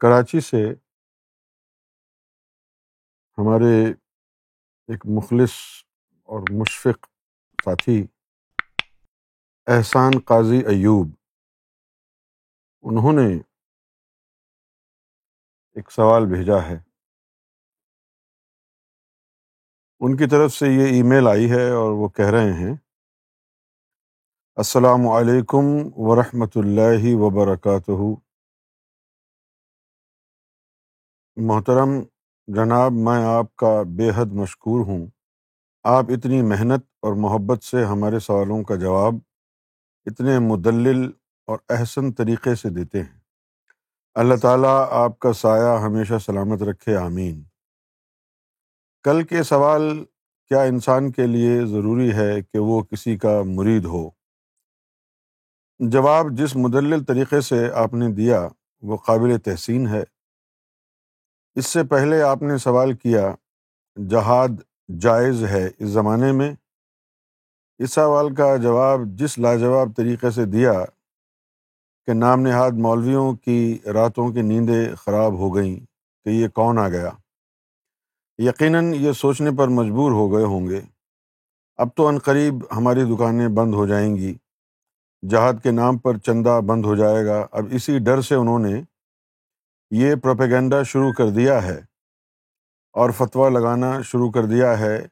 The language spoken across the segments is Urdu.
کراچی سے ہمارے ایک مخلص اور مشفق ساتھی احسان قاضی ایوب، انہوں نے ایک سوال بھیجا ہے۔ ان کی طرف سے یہ ای میل آئی ہے اور وہ کہہ رہے ہیں، السلام علیکم ورحمۃ اللہ وبرکاتہ۔ محترم، جناب، میں آپ کا بے حد مشکور ہوں۔ آپ اتنی محنت اور محبت سے ہمارے سوالوں کا جواب اتنے مدلل اور احسن طریقے سے دیتے ہیں۔ اللہ تعالیٰ آپ کا سایہ ہمیشہ سلامت رکھے، آمین۔ کل کے سوال، کیا انسان کے لیے ضروری ہے کہ وہ کسی کا مرید ہو؟ جواب جس مدلل طریقے سے آپ نے دیا، وہ قابل تحسین ہے۔ اس سے پہلے آپ نے سوال کیا، جہاد جائز ہے اس زمانے میں؟ اس سوال کا جواب جس لاجواب طریقے سے دیا کہ نام نہاد مولویوں کی راتوں کی نیندیں خراب ہو گئیں کہ یہ کون آ گیا؟ یقیناً یہ سوچنے پر مجبور ہو گئے ہوں گے۔ اب تو عنقریب ہماری دکانیں بند ہو جائیں گی۔ جہاد کے نام پر چندہ بند ہو جائے گا۔ اب اسی ڈر سے انہوں نے یہ پروپیگنڈا شروع کر دیا ہے اور فتویٰ لگانا شروع کر دیا ہے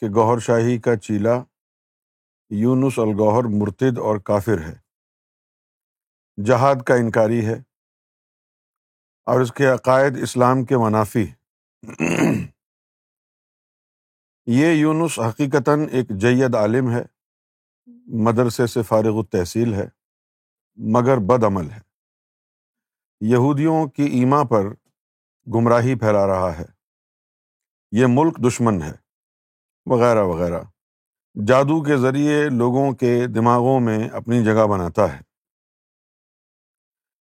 کہ گوہر شاہی کا چیلا یونس الگوہر مرتد اور کافر ہے۔ جہاد کا انکاری ہے اور اس کے عقائد اسلام کے منافی یہ یونس حقیقتاً ایک جید عالم ہے، مدرسے سے فارغ التحصیل ہے، مگر بد عمل ہے۔ یہودیوں کی ایما پر گمراہی پھیلا رہا ہے۔ یہ ملک دشمن ہے۔ وغیرہ وغیرہ۔ جادو کے ذریعے لوگوں کے دماغوں میں اپنی جگہ بناتا ہے۔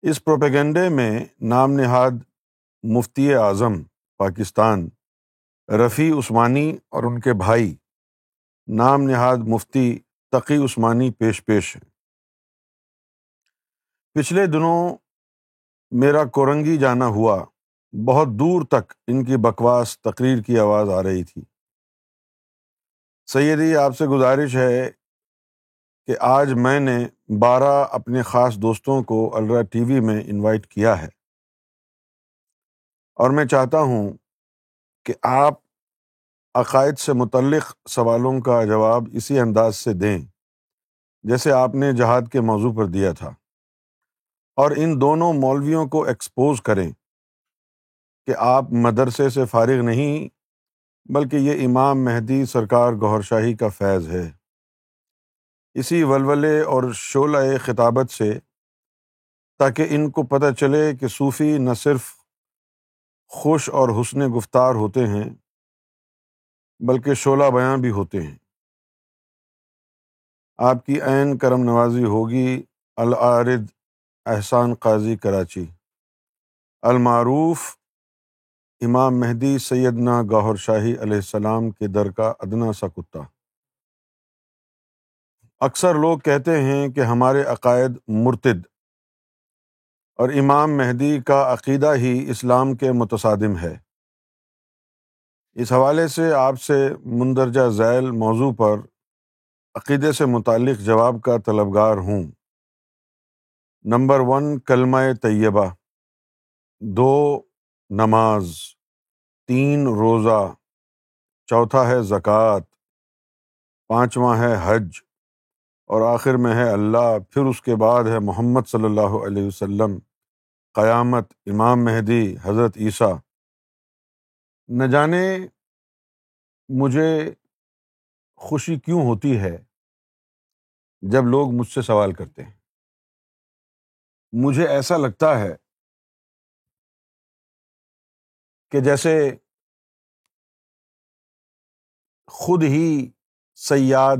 اس پروپیگنڈے میں نام نہاد مفتی اعظم پاکستان، رفیع عثمانی اور ان کے بھائی نام نہاد مفتی تقی عثمانی پیش پیش ہیں۔ پچھلے دنوں میرا کورنگی جانا ہوا۔ بہت دور تک ان کی بکواس تقریر کی آواز آ رہی تھی۔ سیدی، آپ سے گزارش ہے کہ آج میں نے بارہ اپنے خاص دوستوں کو الرا ٹی وی میں انوائٹ کیا ہے۔ اور میں چاہتا ہوں کہ آپ عقائد سے متعلق سوالوں کا جواب اسی انداز سے دیں، جیسے آپ نے جہاد کے موضوع پر دیا تھا۔ اور ان دونوں مولویوں کو ایکسپوز کریں کہ آپ مدرسے سے فارغ نہیں، بلکہ یہ امام مہدی سرکار گہر شاہی کا فیض ہے۔ اسی ولولے اور شعلہ خطابت سے، تاکہ ان کو پتہ چلے کہ صوفی نہ صرف خوش اور حسن گفتار ہوتے ہیں، بلکہ شعلہ بیاں بھی ہوتے ہیں۔ آپ کی عین کرم نوازی ہوگی العارد احسان قاضی کراچی۔ المعروف امام مہدی سیدنا گوہر شاہی علیہ السلام کے در کا ادنا سا کتا۔ اکثر لوگ کہتے ہیں کہ ہمارے عقائد مرتد اور امام مہدی کا عقیدہ ہی اسلام کے متصادم ہے۔ اس حوالے سے آپ سے مندرجہ ذیل موضوع پر عقیدے سے متعلق جواب کا طلبگار ہوں۔ نمبر ون، کلمہ طیبہ۔ دو، نماز۔ تین، روزہ۔ چوتھا ہے، زکوٰۃ۔ پانچواں ہے، حج۔ اور آخر میں ہے اللہ۔ پھر اس کے بعد ہے محمد صلی اللہ علیہ وسلم۔ قیامت، امام مہدی، حضرت عیسیٰ۔ نہ جانے مجھے خوشی کیوں ہوتی ہے جب لوگ مجھ سے سوال کرتے ہیں۔ مجھے ایسا لگتا ہے کہ جیسے خود ہی سیاد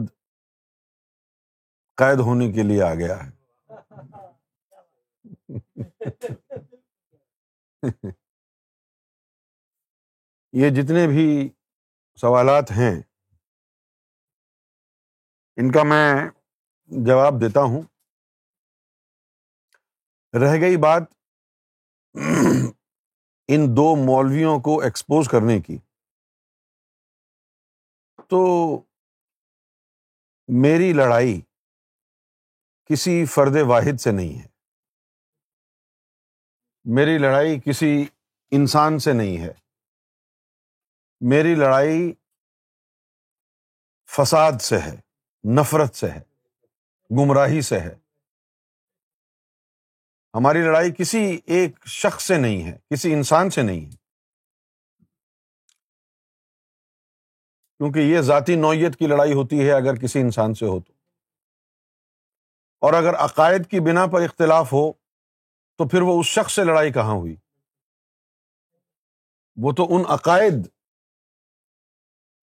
قید ہونے کے لیے آ گیا ہے۔ یہ جتنے بھی سوالات ہیں، ان کا میں جواب دیتا ہوں۔ رہ گئی بات ان دو مولویوں کو ایکسپوز کرنے کی۔ تو میری لڑائی کسی فرد واحد سے نہیں ہے۔ میری لڑائی کسی انسان سے نہیں ہے۔ میری لڑائی فساد سے ہے، نفرت سے ہے، گمراہی سے ہے۔ ہماری لڑائی کسی ایک شخص سے نہیں ہے، کسی انسان سے نہیں ہے۔ کیونکہ یہ ذاتی نوعیت کی لڑائی ہوتی ہے اگر کسی انسان سے ہو تو۔ اور اگر عقائد کی بنا پر اختلاف ہو تو پھر وہ اس شخص سے لڑائی کہاں ہوئی؟ وہ تو ان عقائد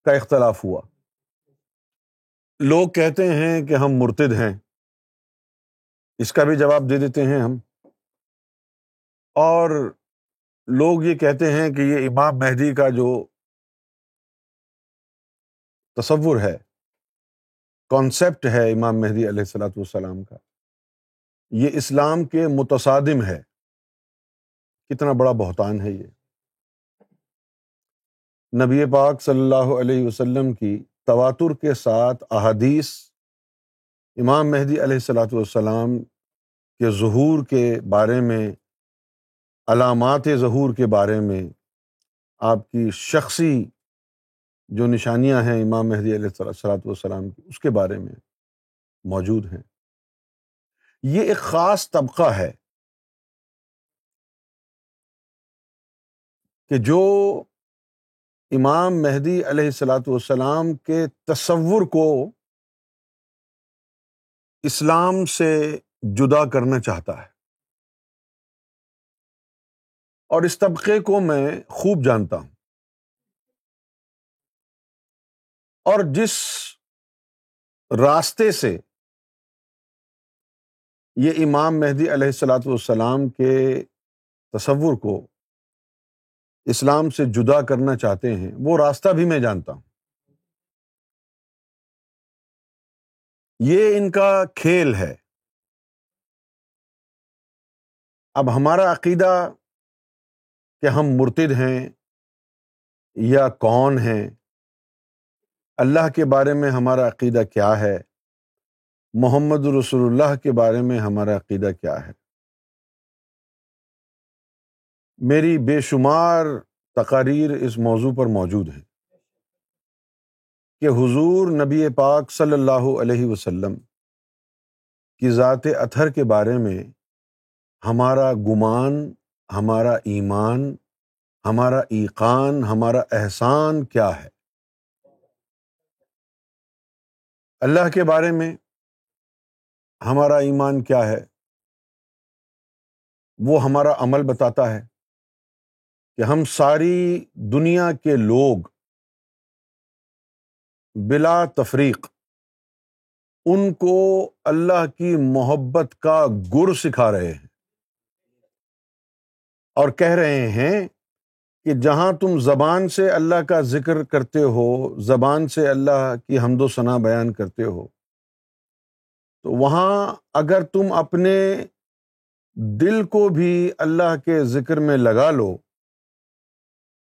کا اختلاف ہوا۔ لوگ کہتے ہیں کہ ہم مرتد ہیں۔ اس کا بھی جواب دے دیتے ہیں ہم۔ اور لوگ یہ کہتے ہیں کہ یہ امام مہدی کا جو تصور ہے کانسیپٹ ہے امام مہدی علیہ السلاۃ والسلام کا، یہ اسلام کے متصادم ہے۔ کتنا بڑا بہتان ہے یہ۔ نبی پاک صلی اللہ علیہ وسلم کی تواتر کے ساتھ احادیث امام مہدی علیہ السلاۃ والسلام کے ظہور کے بارے میں علامات ظہور کے بارے میں آپ کی شخصی جو نشانیاں ہیں امام مہدی علیہ السلاۃ والسلام کی، اس کے بارے میں موجود ہیں۔ یہ ایک خاص طبقہ ہے کہ جو امام مہدی علیہ السلاۃ والسلام کے تصور کو اسلام سے جدا کرنا چاہتا ہے۔ اور اس طبقے کو میں خوب جانتا ہوں۔ اور جس راستے سے یہ امام مہدی علیہ السلاۃ والسلام کے تصور کو اسلام سے جدا کرنا چاہتے ہیں، وہ راستہ بھی میں جانتا ہوں۔ یہ ان کا کھیل ہے۔ اب ہمارا عقیدہ کہ ہم مرتد ہیں یا کون ہیں؟ اللہ کے بارے میں ہمارا عقیدہ کیا ہے؟ محمد رسول اللہ کے بارے میں ہمارا عقیدہ کیا ہے؟ میری بے شمار تقاریر اس موضوع پر موجود ہیں کہ حضور نبی پاک صلی اللہ علیہ وسلم کی ذات اطہر کے بارے میں ہمارا گمان ہمارا ایمان، ہمارا ایقان، ہمارا احسان کیا ہے؟ اللہ کے بارے میں ہمارا ایمان کیا ہے؟ وہ ہمارا عمل بتاتا ہے کہ ہم ساری دنیا کے لوگ بلا تفریق ان کو اللہ کی محبت کا گر سکھا رہے ہیں۔ اور کہہ رہے ہیں کہ جہاں تم زبان سے اللہ کا ذکر کرتے ہو، زبان سے اللہ کی حمد و ثنا بیان کرتے ہو، تو وہاں اگر تم اپنے دل کو بھی اللہ کے ذکر میں لگا لو،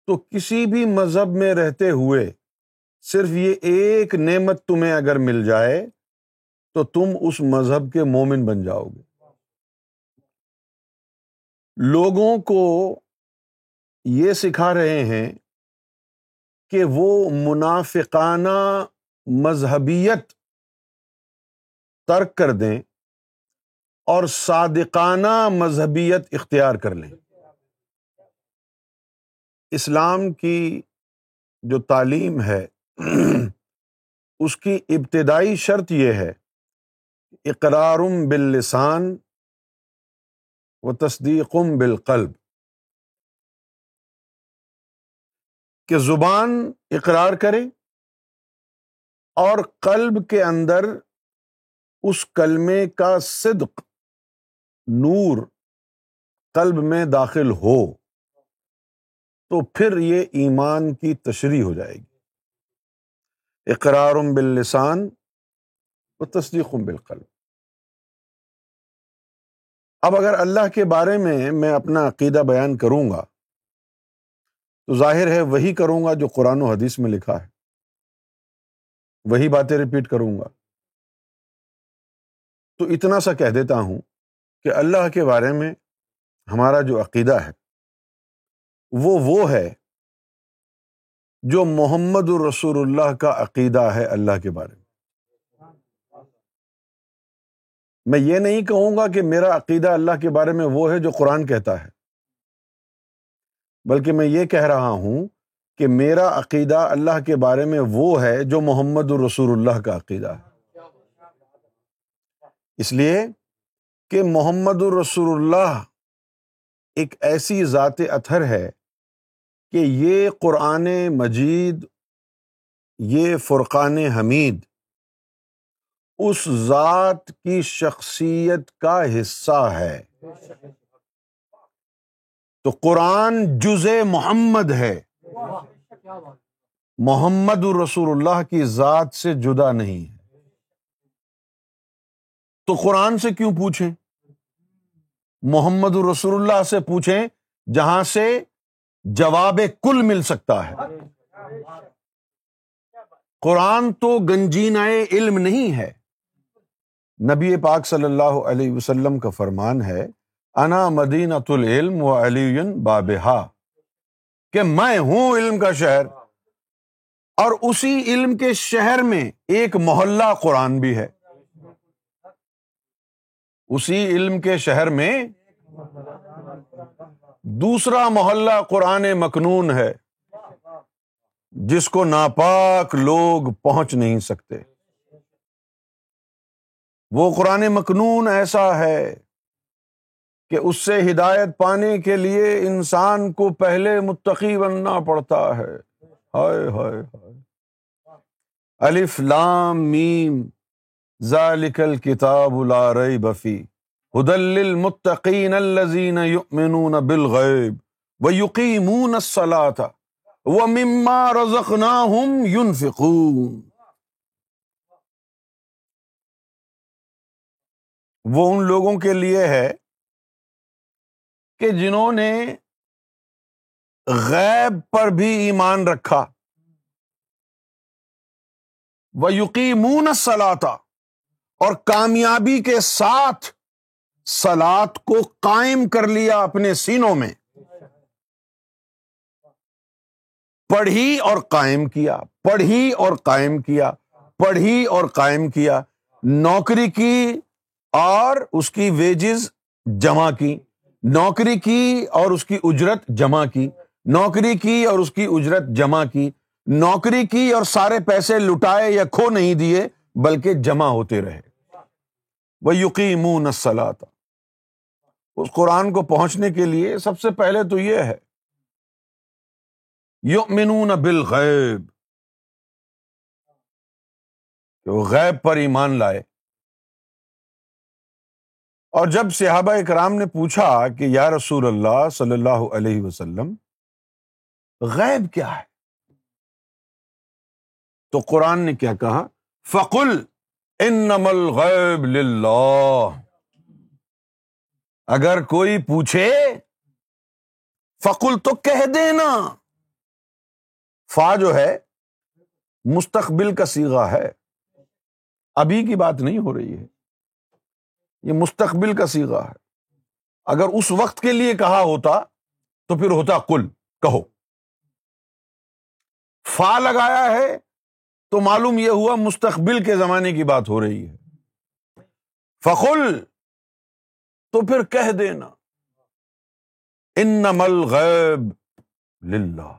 تو کسی بھی مذہب میں رہتے ہوئے صرف یہ ایک نعمت تمہیں اگر مل جائے، تو تم اس مذہب کے مومن بن جاؤ گے۔ لوگوں کو یہ سکھا رہے ہیں کہ وہ منافقانہ مذہبیت ترک کر دیں اور صادقانہ مذہبیت اختیار کر لیں۔ اسلام کی جو تعلیم ہے، اس کی ابتدائی شرط یہ ہے، اقرارم باللسان و تصدیقم بالقلب۔ کہ زبان اقرار کرے اور قلب کے اندر اس کلمے کا صدق، نور قلب میں داخل ہو، تو پھر یہ ایمان کی تشریح ہو جائے گی۔ اقرارم باللسان و تصدیق بالقلب۔ اب اگر اللہ کے بارے میں میں اپنا عقیدہ بیان کروں گا، تو ظاہر ہے وہی کروں گا جو قرآن و حدیث میں لکھا ہے۔ وہی باتیں ریپیٹ کروں گا۔ تو اتنا سا کہہ دیتا ہوں کہ اللہ کے بارے میں ہمارا جو عقیدہ ہے، وہ وہ ہے جو محمد الرسول اللہ کا عقیدہ ہے اللہ کے بارے میں۔ میں یہ نہیں کہوں گا کہ میرا عقیدہ اللہ کے بارے میں وہ ہے جو قرآن کہتا ہے، بلکہ میں یہ کہہ رہا ہوں کہ میرا عقیدہ اللہ کے بارے میں وہ ہے جو محمد الرسول اللہ کا عقیدہ ہے۔ اس لیے کہ محمد الرسول اللہ ایک ایسی ذات اطہر ہے کہ یہ قرآن مجید، یہ فرقان حمید اس ذات کی شخصیت کا حصہ ہے۔ تو قرآن جز محمد ہے۔ محمد الرسول اللہ کی ذات سے جدا نہیں ہے۔ تو قرآن سے کیوں پوچھیں؟ محمد الرسول اللہ سے پوچھیں جہاں سے جواب کل مل سکتا ہے۔ قرآن تو گنجینائے علم نہیں ہے۔ نبی پاک صلی اللہ علیہ وسلم کا فرمان ہے، انا مدینۃ العلم و علی بابہا، کہ میں ہوں علم کا شہر، اور اسی علم کے شہر میں ایک محلہ قرآن بھی ہے۔ اسی علم کے شہر میں دوسرا محلہ قرآن مکنون ہے، جس کو ناپاک لوگ پہنچ نہیں سکتے۔ وہ قرآن مکنون ایسا ہے کہ اس سے ہدایت پانے کے لیے انسان کو پہلے متقی بننا پڑتا ہے۔ ہائے ہائے ہائے۔ الف، لام، میم۔ ذالک الکتاب لا ریب فی۔ ہدل للمتقین الذین یؤمنون بالغیب ویقیمون الصلاة ومما رزقناہم ينفقون وہ ان لوگوں کے لیے ہے کہ جنہوں نے غیب پر بھی ایمان رکھا۔ وہ یقینون سلاتا اور کامیابی کے ساتھ سلاد کو قائم کر لیا اپنے سینوں میں۔ پڑھی اور قائم کیا، پڑھی اور قائم کیا، پڑھی اور قائم کیا۔ نوکری کی اور اس کی ویجز جمع کی، نوکری کی اور اس کی اجرت جمع کی، نوکری کی اور اس کی اجرت جمع کی، نوکری کی اور سارے پیسے لٹائے یا کھو نہیں دیے، بلکہ جمع ہوتے رہے۔ وہ یقین سلاتا اس قرآن کو پہنچنے کے لیے سب سے پہلے تو یہ ہے۔ یؤمنون بالغیب کہ وہ غیب پر ایمان لائے۔ اور جب صحابہ اکرام نے پوچھا کہ یا رسول اللہ صلی اللہ علیہ وسلم، غیب کیا ہے؟ تو قرآن نے کیا کہا؟ فقل ان نمل غیب اگر کوئی پوچھے، فقل تو کہہ دینا۔ فا جو ہے، مستقبل کا سیگا ہے۔ ابھی کی بات نہیں ہو رہی ہے۔ یہ مستقبل کا سیگا ہے۔ اگر اس وقت کے لیے کہا ہوتا تو پھر ہوتا کل کہو۔ فا لگایا ہے تو معلوم یہ ہوا مستقبل کے زمانے کی بات ہو رہی ہے۔ فخل تو پھر کہہ دینا۔ ان مل غیب للہ۔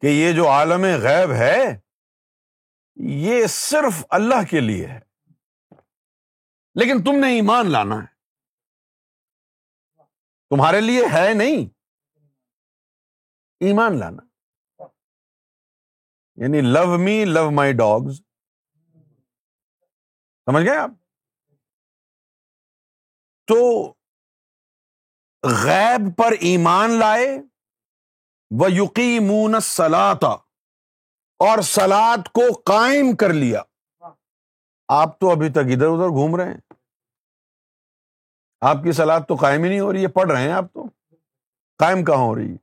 کہ یہ جو عالم غیب ہے، یہ صرف اللہ کے لیے ہے۔ لیکن تم نے ایمان لانا ہے۔ تمہارے لیے ہے نہیں۔ ایمان لانا۔ یعنی لو می، لو مائی ڈاگز۔ سمجھ گئے آپ؟ تو غیب پر ایمان لائے وہ یقین سلاتا اور سلاد کو قائم کر لیا۔ آپ تو ابھی تک ادھر ادھر گھوم رہے ہیں۔ آپ کی سلاد تو قائم ہی نہیں ہو رہی ہے، پڑھ رہے ہیں آپ تو۔ قائم کہاں ہو رہی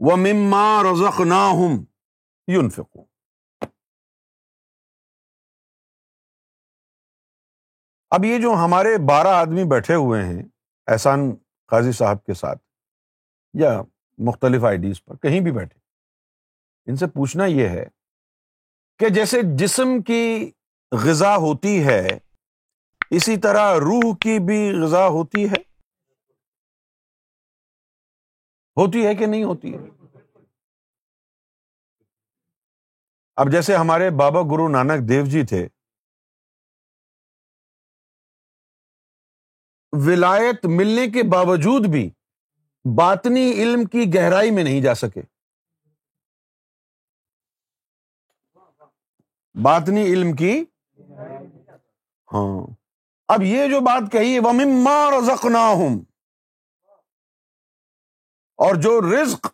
وہ مما رزق نہ ہوں یون اب یہ جو ہمارے بارہ آدمی بیٹھے ہوئے ہیں، احسان قاضی صاحب کے ساتھ، یا مختلف آئی ڈیز پر کہیں بھی بیٹھے، ان سے پوچھنا یہ ہے کہ جیسے جسم کی غذا ہوتی ہے، اسی طرح روح کی بھی غذا ہوتی ہے۔ ہوتی ہے کہ نہیں ہوتی؟ ہے اب جیسے ہمارے بابا گرو نانک دیو جی تھے، ولایت ملنے کے باوجود بھی باطنی علم کی گہرائی میں نہیں جا سکے۔ باطنی علم کی۔ ہاں۔ اب یہ جو بات کہی وہ مما رزقنا ہوں اور جو رزق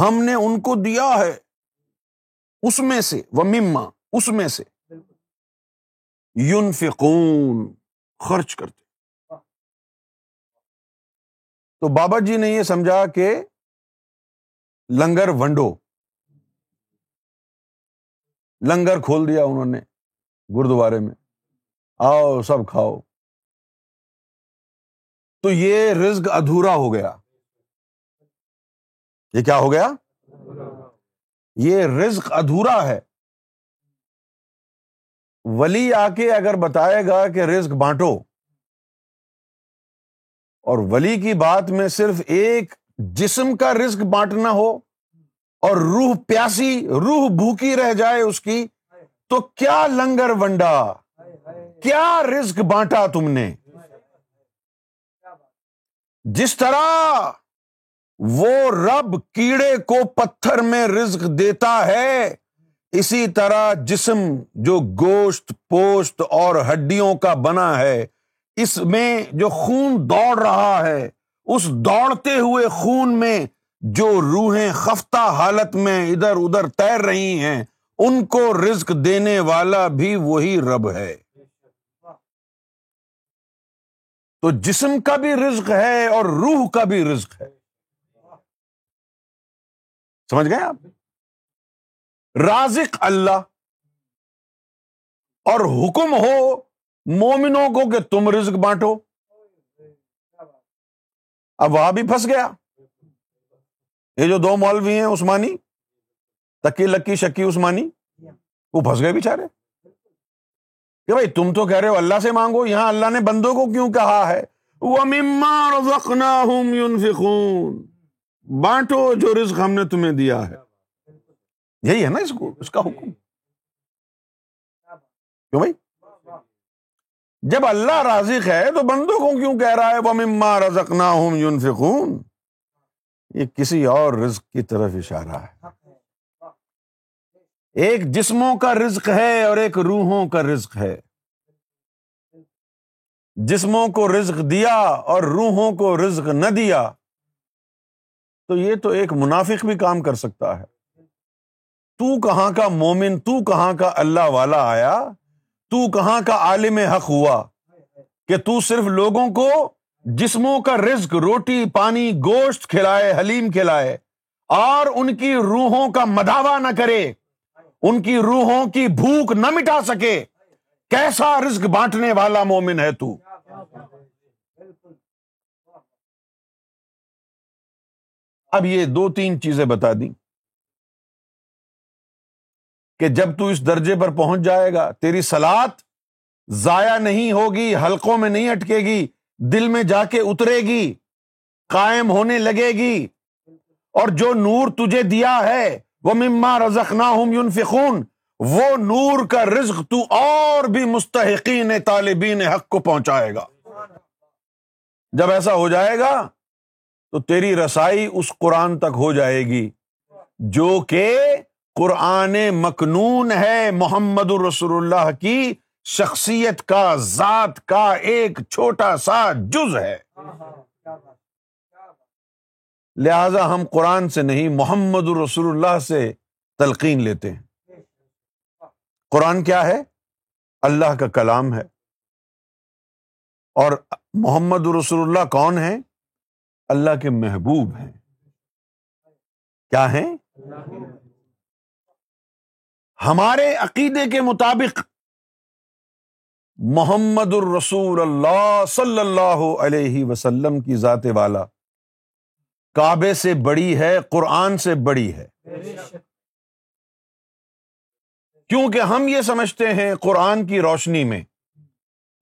ہم نے ان کو دیا ہے، اس میں سے وہ مما اس میں سے۔ یون فکون خرچ کرتے۔ تو بابا جی نے یہ سمجھا کہ لنگر ونڈو۔ لنگر کھول دیا انہوں نے گرودوارے میں۔ آؤ، سب کھاؤ۔ تو یہ رزق ادھورا ہو گیا۔ یہ کیا ہو گیا؟ یہ رزق ادھورا ہے۔ ولی آ کے اگر بتائے گا کہ رزق بانٹو۔ اور ولی کی بات میں صرف ایک جسم کا رزق بانٹنا ہو اور روح پیاسی، روح بھوکی رہ جائے اس کی، تو کیا لنگر ونڈا؟ کیا رزق بانٹا تم نے؟ جس طرح وہ رب کیڑے کو پتھر میں رزق دیتا ہے، اسی طرح جسم جو گوشت، پوشت اور ہڈیوں کا بنا ہے، اس میں جو خون دوڑ رہا ہے، اس دوڑتے ہوئے خون میں جو روحیں خفتہ حالت میں ادھر ادھر تیر رہی ہیں، ان کو رزق دینے والا بھی وہی رب ہے۔ تو جسم کا بھی رزق ہے اور روح کا بھی رزق ہے۔ سمجھ گئے آپ؟ رازق اللہ۔ اور حکم ہو مومنوں کو کہ تم رزق بانٹو۔ اب وہاں بھی پھنس گیا۔ یہ جو دو مولوی ہیں، عثمانی تکی لکی، شکی عثمانی، وہ پھنس گئے بےچارے کہ بھائی تم تو کہہ رہے ہو اللہ سے مانگو، یہاں اللہ نے بندوں کو کیوں کہا ہے؟ بانٹو جو رزق ہم نے تمہیں دیا ہے۔ یہی ہے نا اس کو، اس کا حکم۔ کیوں بھائی؟ جب اللہ رازق ہے تو بندوں کو کیوں کہہ رہا ہے؟ وہ مما رزکنا ہوں یون فکون یہ کسی اور رزق کی طرف اشارہ ہے۔ ایک جسموں کا رزق ہے اور ایک روحوں کا رزق ہے۔ جسموں کو رزق دیا اور روحوں کو رزق نہ دیا۔ تو یہ تو ایک منافق بھی کام کر سکتا ہے۔ تو کہاں کا مومن، تو کہاں کا اللہ والا آیا، تو کہاں کا عالم حق ہوا کہ تو صرف لوگوں کو جسموں کا رزق، روٹی، پانی، گوشت کھلائے، حلیم کھلائے۔ اور ان کی روحوں کا مداوا نہ کرے۔ ان کی روحوں کی بھوک نہ مٹا سکے۔ کیسا رزق بانٹنے والا مومن ہے تو؟ اب یہ دو تین چیزیں بتا دیں۔ کہ جب تو اس درجے پر پہنچ جائے گا، تیری سلاد ضائع نہیں ہوگی، حلقوں میں نہیں اٹکے گی دل میں جا کے اترے گی، قائم ہونے لگے گی۔ اور جو نور تجھے دیا ہے، وہ مما رزق نہ ہوں وہ نور کا رزق تو اور بھی مستحقین طالبین حق کو پہنچائے گا۔ جب ایسا ہو جائے گا، تو تیری رسائی اس قرآن تک ہو جائے گی، جو کہ قرآن مکنون ہے، محمد الرسول اللہ کی شخصیت کا، ذات کا ایک چھوٹا سا جز ہے۔ لہذا ہم قرآن سے نہیں، محمد الرسول اللہ سے تلقین لیتے ہیں۔ قرآن کیا ہے؟ اللہ کا کلام ہے۔ اور محمد رسول اللہ کون ہے اللہ کے محبوب ہیں۔ کیا ہیں؟ ہمارے عقیدے کے مطابق محمد الرسول اللہ صلی اللہ علیہ وسلم کی ذات والا۔ کعبے سے بڑی ہے، قرآن سے بڑی ہے۔ کیونکہ ہم یہ سمجھتے ہیں قرآن کی روشنی میں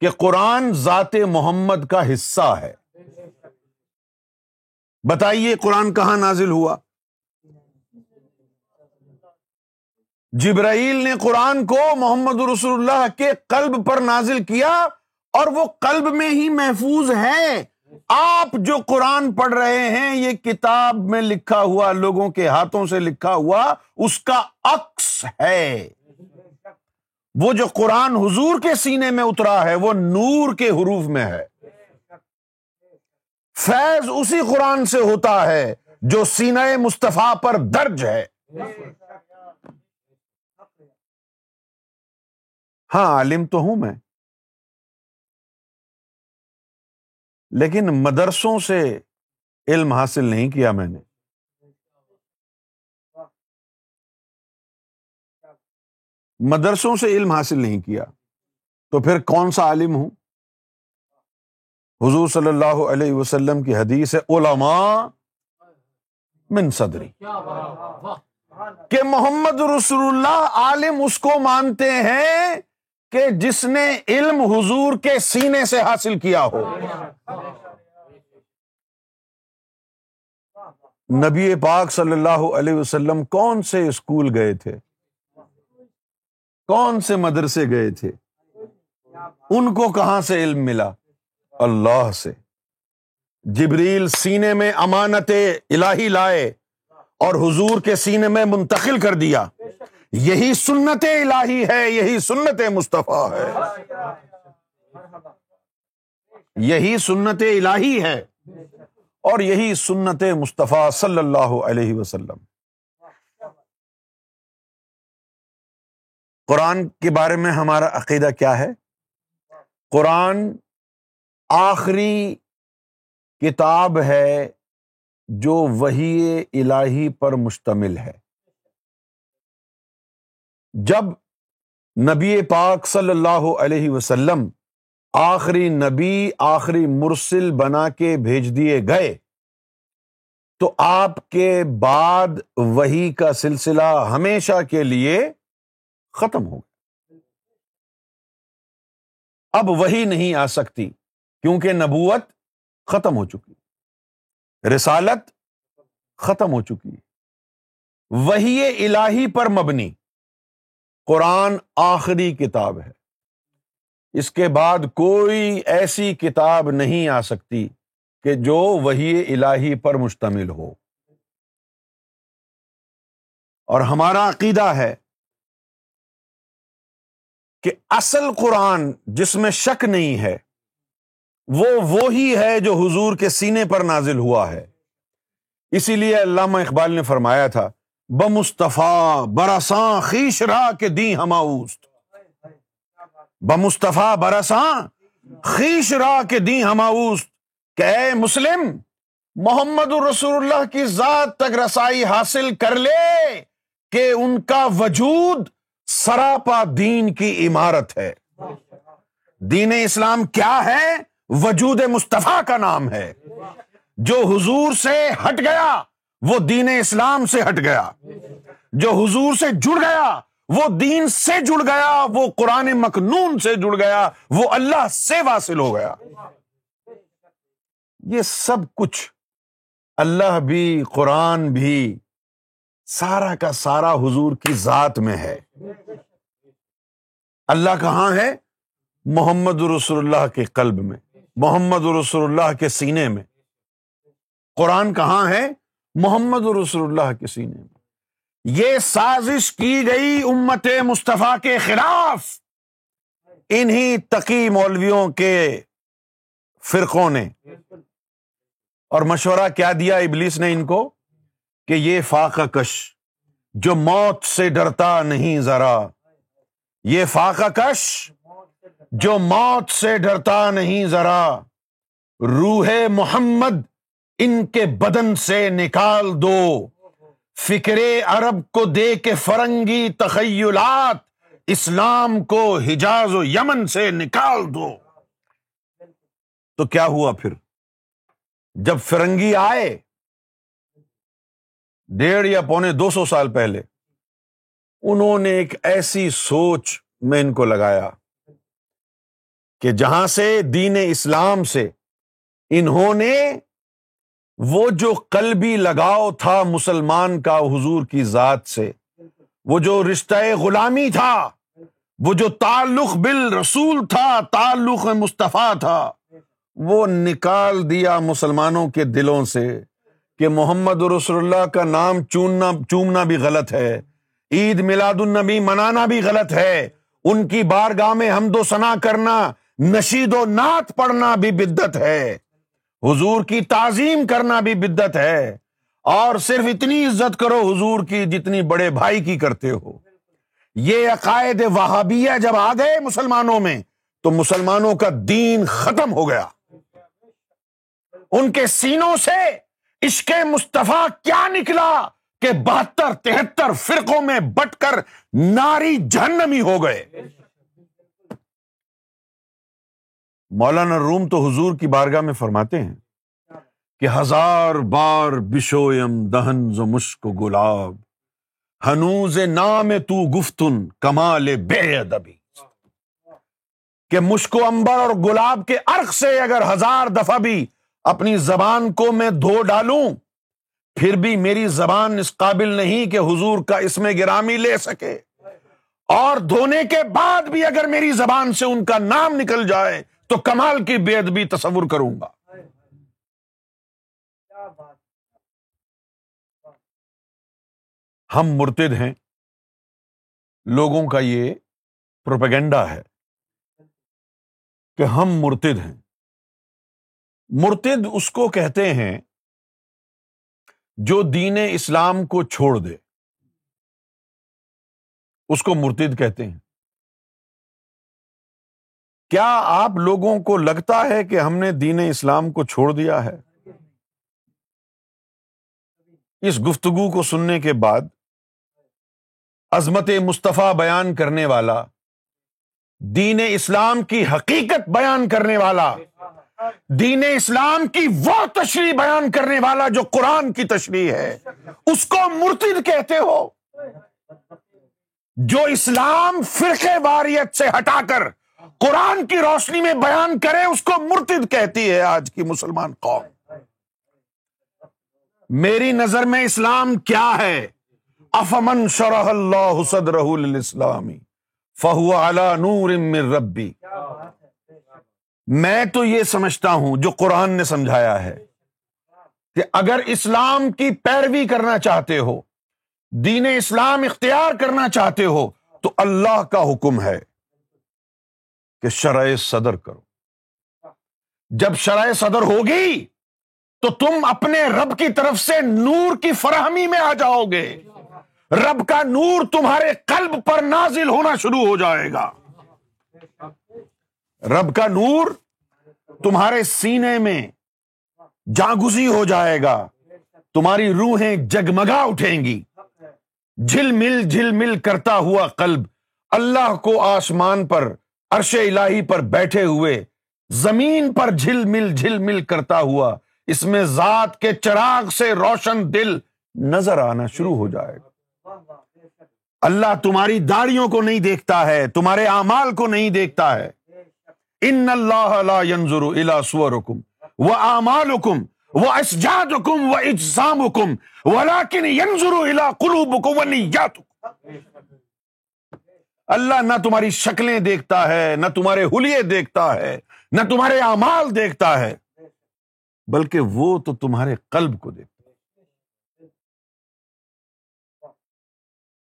کہ قرآن ذات محمد کا حصہ ہے۔ بتائیے قرآن کہاں نازل ہوا؟ جبرائیل نے قرآن کو محمد رسول اللہ کے قلب پر نازل کیا اور وہ قلب میں ہی محفوظ ہے۔ آپ جو قرآن پڑھ رہے ہیں، یہ کتاب میں لکھا ہوا، لوگوں کے ہاتھوں سے لکھا ہوا، اس کا عکس ہے۔ وہ جو قرآن حضور کے سینے میں اترا ہے، وہ نور کے حروف میں ہے۔ فیض اسی قرآن سے ہوتا ہے جو سینہ مصطفیٰ پر درج ہے۔ ہاں عالم تو ہوں میں۔ لیکن مدرسوں سے علم حاصل نہیں کیا میں نے۔ مدرسوں سے علم حاصل نہیں کیا۔ تو پھر کون سا عالم ہوں؟ حضور صلی اللہ علیہ وسلم کی حدیث علماء من صدری۔ کہ محمد رسول اللہ عالم اس کو مانتے ہیں کہ جس نے علم حضور کے سینے سے حاصل کیا ہو۔ نبی پاک صلی اللہ علیہ وسلم کون سے اسکول گئے تھے؟ کون سے مدرسے گئے تھے؟ ان کو کہاں سے علم ملا؟ اللہ سے۔ جبریل سینے میں امانت الہی لائے اور حضور کے سینے میں منتقل کر دیا۔ یہی سنت الہی ہے، یہی سنت مصطفیٰ ہے۔ یہی سنت الہی ہے اور یہی سنت مصطفیٰ صلی اللہ علیہ وسلم۔ قرآن کے بارے میں ہمارا عقیدہ کیا ہے؟ قرآن آخری کتاب ہے جو وہی الہی پر مشتمل ہے۔ جب نبی پاک صلی اللہ علیہ وسلم آخری نبی، آخری مرسل بنا کے بھیج دیے گئے، تو آپ کے بعد وہی کا سلسلہ ہمیشہ کے لیے ختم ہو گیا۔ اب وہی نہیں آ سکتی، کیونکہ نبوت ختم ہو چکی رسالت ختم ہو چکی وہی الہی پر مبنی۔ قرآن آخری کتاب ہے۔ اس کے بعد کوئی ایسی کتاب نہیں آ سکتی کہ جو وہی الہی پر مشتمل ہو۔ اور ہمارا عقیدہ ہے کہ اصل قرآن جس میں شک نہیں ہے، وہ وہی ہے جو حضور کے سینے پر نازل ہوا ہے۔ اسی لیے علامہ اقبال نے فرمایا تھا بمصطفیٰ برساں خیش را کے دی ہماؤست بمصطفیٰ برساں خیش را کے دی ہماؤست کہ اے مسلم، محمد الرسول اللہ کی ذات تک رسائی حاصل کر لے کہ ان کا وجود سراپا دین کی عمارت ہے۔ دین اسلام کیا ہے؟ وجود مصطفیٰ کا نام ہے۔ جو حضور سے ہٹ گیا وہ دین اسلام سے ہٹ گیا۔ جو حضور سے جڑ گیا، وہ دین سے جڑ گیا، وہ قرآن مخنون سے جڑ گیا، وہ اللہ سے واصل ہو گیا۔ یہ سب کچھ اللہ بھی، قرآن بھی، سارا کا سارا حضور کی ذات میں ہے۔ اللہ کہاں ہے؟ محمد رسول اللہ کے قلب میں، محمد رسول اللہ کے سینے میں۔ قرآن کہاں ہے؟ محمد رسول اللہ کے سینے میں یہ سازش کی گئی امت مصطفیٰ کے خلاف۔ انہی تقی مولویوں کے فرقوں نے۔ اور مشورہ کیا دیا ابلیس نے ان کو کہ یہ فاقہ کش، جو موت سے ڈرتا نہیں ذرا۔ یہ فاقہ کش، جو موت سے ڈرتا نہیں ذرا۔ روح محمد ان کے بدن سے نکال دو۔ فکر عرب کو دے کے فرنگی تخیلات، اسلام کو حجاز و یمن سے نکال دو۔ تو کیا ہوا پھر؟ جب فرنگی آئے، ڈیڑھ یا پونے دو سو سال پہلے، انہوں نے ایک ایسی سوچ میں ان کو لگایا کہ جہاں سے دین اسلام سے انہوں نے وہ جو قلبی لگاؤ تھا مسلمان کا حضور کی ذات سے، وہ جو رشتہ غلامی تھا، وہ جو تعلق بال رسول تھا، تعلق مصطفیٰ تھا، وہ نکال دیا مسلمانوں کے دلوں سے کہ محمد رسول اللہ کا نام چوننا، چومنا بھی غلط ہے، عید میلاد النبی منانا بھی غلط ہے، ان کی بارگاہ میں ہم دو سنا کرنا، نشید و نعت پڑھنا بھی بدت ہے۔ حضور کی تعظیم کرنا بھی بدت ہے اور صرف اتنی عزت کرو حضور کی جتنی بڑے بھائی کی کرتے ہو۔ یہ عقائد وہابیہ جب آ گئے مسلمانوں میں، تو مسلمانوں کا دین ختم ہو گیا۔ ان کے سینوں سے عشق مصطفیٰ کیا نکلا کہ بہتر تہتر فرقوں میں بٹ کر ناری جہنمی ہو گئے۔ مولانا روم تو حضور کی بارگاہ میں فرماتے ہیں کہ ہزار بار بشویم دہن ز مشک گلاب، ہنوز نام تو گفتن کمال بے ادبی کہ مشک و امبر اور گلاب کے ارق سے اگر ہزار دفعہ بھی اپنی زبان کو میں دھو ڈالوں، پھر بھی میری زبان اس قابل نہیں کہ حضور کا اس میں گرامی لے سکے۔ اور دھونے کے بعد بھی اگر میری زبان سے ان کا نام نکل جائے تو کمال کی بے ادبی تصور کروں گا۔ ہم مرتد ہیں۔ لوگوں کا یہ پروپیگنڈا ہے کہ ہم مرتد ہیں۔ مرتد اس کو کہتے ہیں جو دین اسلام کو چھوڑ دے۔ اس کو مرتد کہتے ہیں۔ کیا آپ لوگوں کو لگتا ہے کہ ہم نے دین اسلام کو چھوڑ دیا ہے؟ اس گفتگو کو سننے کے بعد عظمت مصطفیٰ بیان کرنے والا، دین اسلام کی حقیقت بیان کرنے والا، دین اسلام کی وہ تشریح بیان کرنے والا جو قرآن کی تشریح ہے، اس کو مرتد کہتے ہو، جو اسلام فرقے واریت سے ہٹا کر قرآن کی روشنی میں بیان کرے، اس کو مرتد کہتی ہے آج کی مسلمان قوم۔ میری نظر میں اسلام کیا ہے؟ افمن شرح اللہ صدرہ الاسلامی فہو علی نور من ربی۔ میں تو یہ سمجھتا ہوں، جو قرآن نے سمجھایا ہے، کہ اگر اسلام کی پیروی کرنا چاہتے ہو، دین اسلام اختیار کرنا چاہتے ہو، تو اللہ کا حکم ہے۔ کہ شرح صدر کرو۔ جب شرح صدر ہوگی تو تم اپنے رب کی طرف سے نور کی فراہمی میں آ جاؤ گے۔ رب کا نور تمہارے قلب پر نازل ہونا شروع ہو جائے گا۔ رب کا نور تمہارے سینے میں جاگزی ہو جائے گا۔ تمہاری روحیں جگمگا اٹھیں گی۔ جھل مل جھل مل کرتا ہوا قلب اللہ کو آسمان پر عرش الہی پر بیٹھے ہوئے، زمین پر جھل مل جھل مل کرتا ہوا، اس میں ذات کے چراغ سے روشن دل نظر آنا شروع ہو جائے گا۔ اللہ تمہاری داڑیوں کو نہیں دیکھتا ہے، تمہارے اعمال کو نہیں دیکھتا ہے۔ ان اللہ لا ينظر الى صوركم واعمالكم واسجادكم واجسامكم ولكن ينظر الى قلوبكم ونياتكم اللہ نہ تمہاری شکلیں دیکھتا ہے، نہ تمہارے حلیے دیکھتا ہے، نہ تمہارے اعمال دیکھتا ہے، بلکہ وہ تو تمہارے قلب کو دیکھتا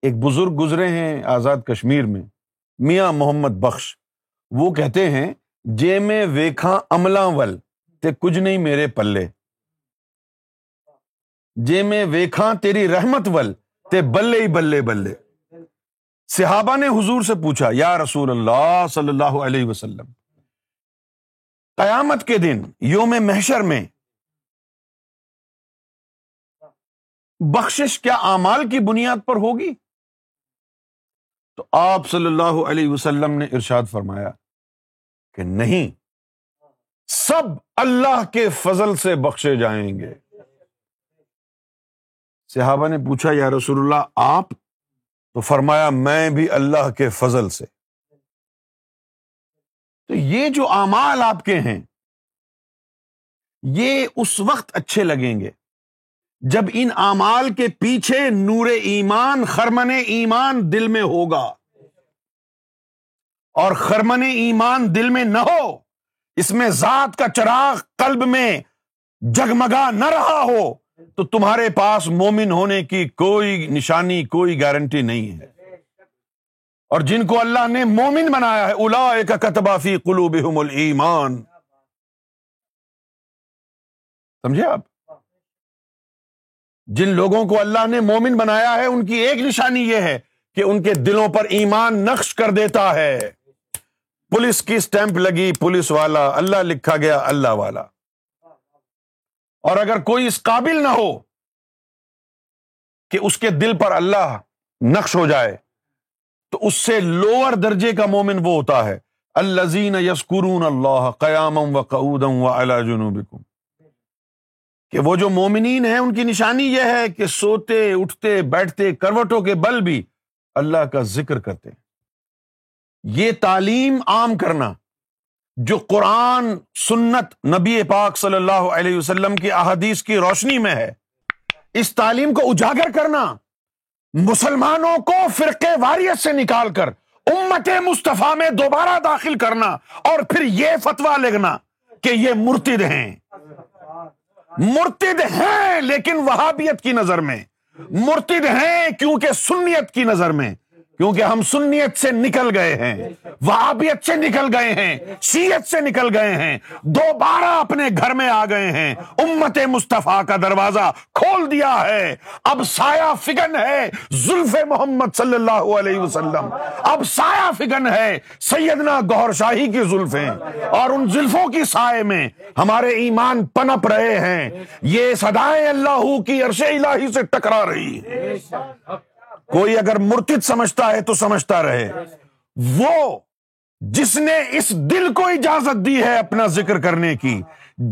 ایک بزرگ گزرے ہیں آزاد کشمیر میں، میاں محمد بخش۔ وہ کہتے ہیں، جے میں ویکھاں عملہ ول، تے کچھ نہیں میرے پلے۔ جے میں ویکھاں تیری رحمت ول، تے بلے ہی بلے بلے۔ صحابہ نے حضور سے پوچھا، یا رسول اللہ صلی اللہ علیہ وسلم، قیامت کے دن یوم محشر میں بخشش کیا اعمال کی بنیاد پر ہوگی؟ تو آپ صلی اللہ علیہ وسلم نے ارشاد فرمایا کہ نہیں، سب اللہ کے فضل سے بخشے جائیں گے۔ صحابہ نے پوچھا، یا رسول اللہ، آپ تو فرمایا میں بھی اللہ کے فضل سے۔ تو یہ جو اعمال آپ کے ہیں، یہ اس وقت اچھے لگیں گے جب ان اعمال کے پیچھے نور ایمان، خرمن ایمان دل میں ہوگا۔ اور خرمن ایمان دل میں نہ ہو، اس میں ذات کا چراغ قلب میں جگمگا نہ رہا ہو۔ تو تمہارے پاس مومن ہونے کی کوئی نشانی، کوئی گارنٹی نہیں ہے۔ اور جن کو اللہ نے مومن بنایا ہے الا کا کتبافی قلوب ایمان سمجھے آپ؟ جن لوگوں کو اللہ نے مومن بنایا ہے، ان کی ایک نشانی یہ ہے کہ ان کے دلوں پر ایمان نقش کر دیتا ہے۔ پولیس کی اسٹمپ لگی، پولیس والا، اللہ لکھا گیا، اللہ والا۔ اور اگر کوئی اس قابل نہ ہو کہ اس کے دل پر اللہ نقش ہو جائے، تو اس سے لوور درجے کا مومن وہ ہوتا ہے۔ الزین یسکرون اللہ قیام و قعودم و اللہ جنوب کہ وہ جو مومنین ہیں، ان کی نشانی یہ ہے کہ سوتے، اٹھتے، بیٹھتے، کروٹوں کے بل بھی اللہ کا ذکر کرتے۔ یہ تعلیم عام کرنا جو قرآن، سنت نبی پاک صلی اللہ علیہ وسلم کی احادیث کی روشنی میں ہے، اس تعلیم کو اجاگر کرنا، مسلمانوں کو فرقے واریت سے نکال کر، امت مصطفیٰ میں دوبارہ داخل کرنا اور پھر یہ فتوا لگنا کہ یہ مرتد ہیں۔ مرتد ہیں لیکن وہابیت کی نظر میں، مرتد ہیں کیونکہ سنیت کی نظر میں۔ کیونکہ ہم سنیت سے نکل گئے ہیں، وہابیت سے نکل گئے ہیں شیت سے نکل گئے ہیں، دوبارہ اپنے گھر میں آ گئے ہیں۔ امت مصطفیٰ کا دروازہ کھول دیا ہے۔ اب سایہ فگن ہے زلف محمد صلی اللہ علیہ وسلم۔ اب سایہ فگن ہے سیدنا گور شاہی کی زلفیں۔ اور ان زلفوں کی سائے میں ہمارے ایمان پنپ رہے ہیں۔ یہ سدائے اللہ کی عرش الہی سے ٹکرا رہی کوئی اگر مرتد سمجھتا ہے تو سمجھتا رہے۔ وہ جس نے اس دل کو اجازت دی ہے اپنا ذکر کرنے کی،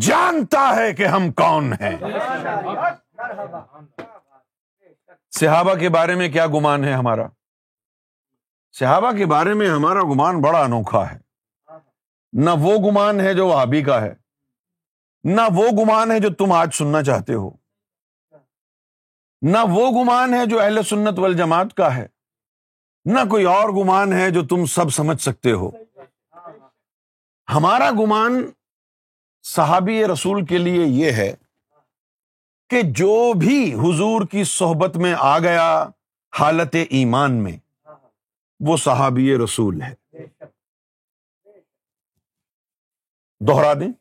جانتا ہے کہ ہم کون ہیں۔ صحابہ کے بارے میں کیا گمان ہے ہمارا؟ صحابہ کے بارے میں ہمارا گمان بڑا انوکھا ہے۔ نہ وہ گمان ہے جو آبی کا ہے، نہ وہ گمان ہے جو تم آج سننا چاہتے ہو۔ نہ وہ گمان ہے جو اہل سنت والجماعت کا ہے، نہ کوئی اور گمان ہے جو تم سب سمجھ سکتے ہو۔ ہمارا گمان صحابی رسول کے لیے یہ ہے کہ جو بھی حضور کی صحبت میں آ گیا حالت ایمان میں، وہ صحابی رسول ہے۔ دوہرا دیں۔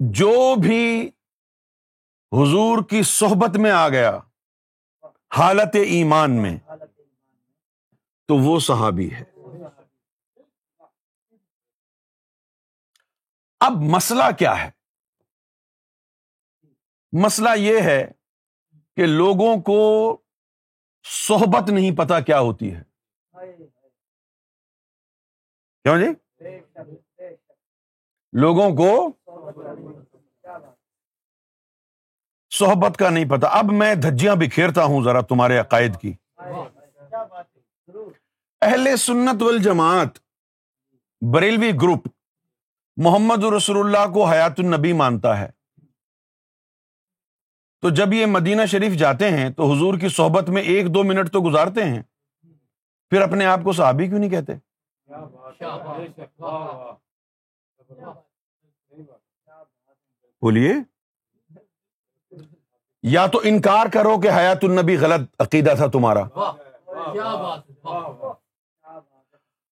جو بھی حضور کی صحبت میں آ گیا، حالت ایمان میں، تو وہ صحابی ہے۔ اب مسئلہ کیا ہے؟ مسئلہ یہ ہے کہ لوگوں کو صحبت نہیں پتا کیا ہوتی ہے۔ کیوں جی؟ لوگوں کو صحبت کا نہیں پتا۔ اب میں دھجیاں بکھیرتا ہوں ذرا تمہارے عقائد کی۔ اہل سنت والجماعت، بریلوی گروپ، محمد رسول اللہ کو حیات النبی مانتا ہے۔ تو جب یہ مدینہ شریف جاتے ہیں تو حضور کی صحبت میں ایک دو منٹ تو گزارتے ہیں۔ پھر اپنے آپ کو صحابی کیوں نہیں کہتے؟ بولیے۔ یا تو انکار کرو کہ حیات النبی غلط عقیدہ تھا تمہارا۔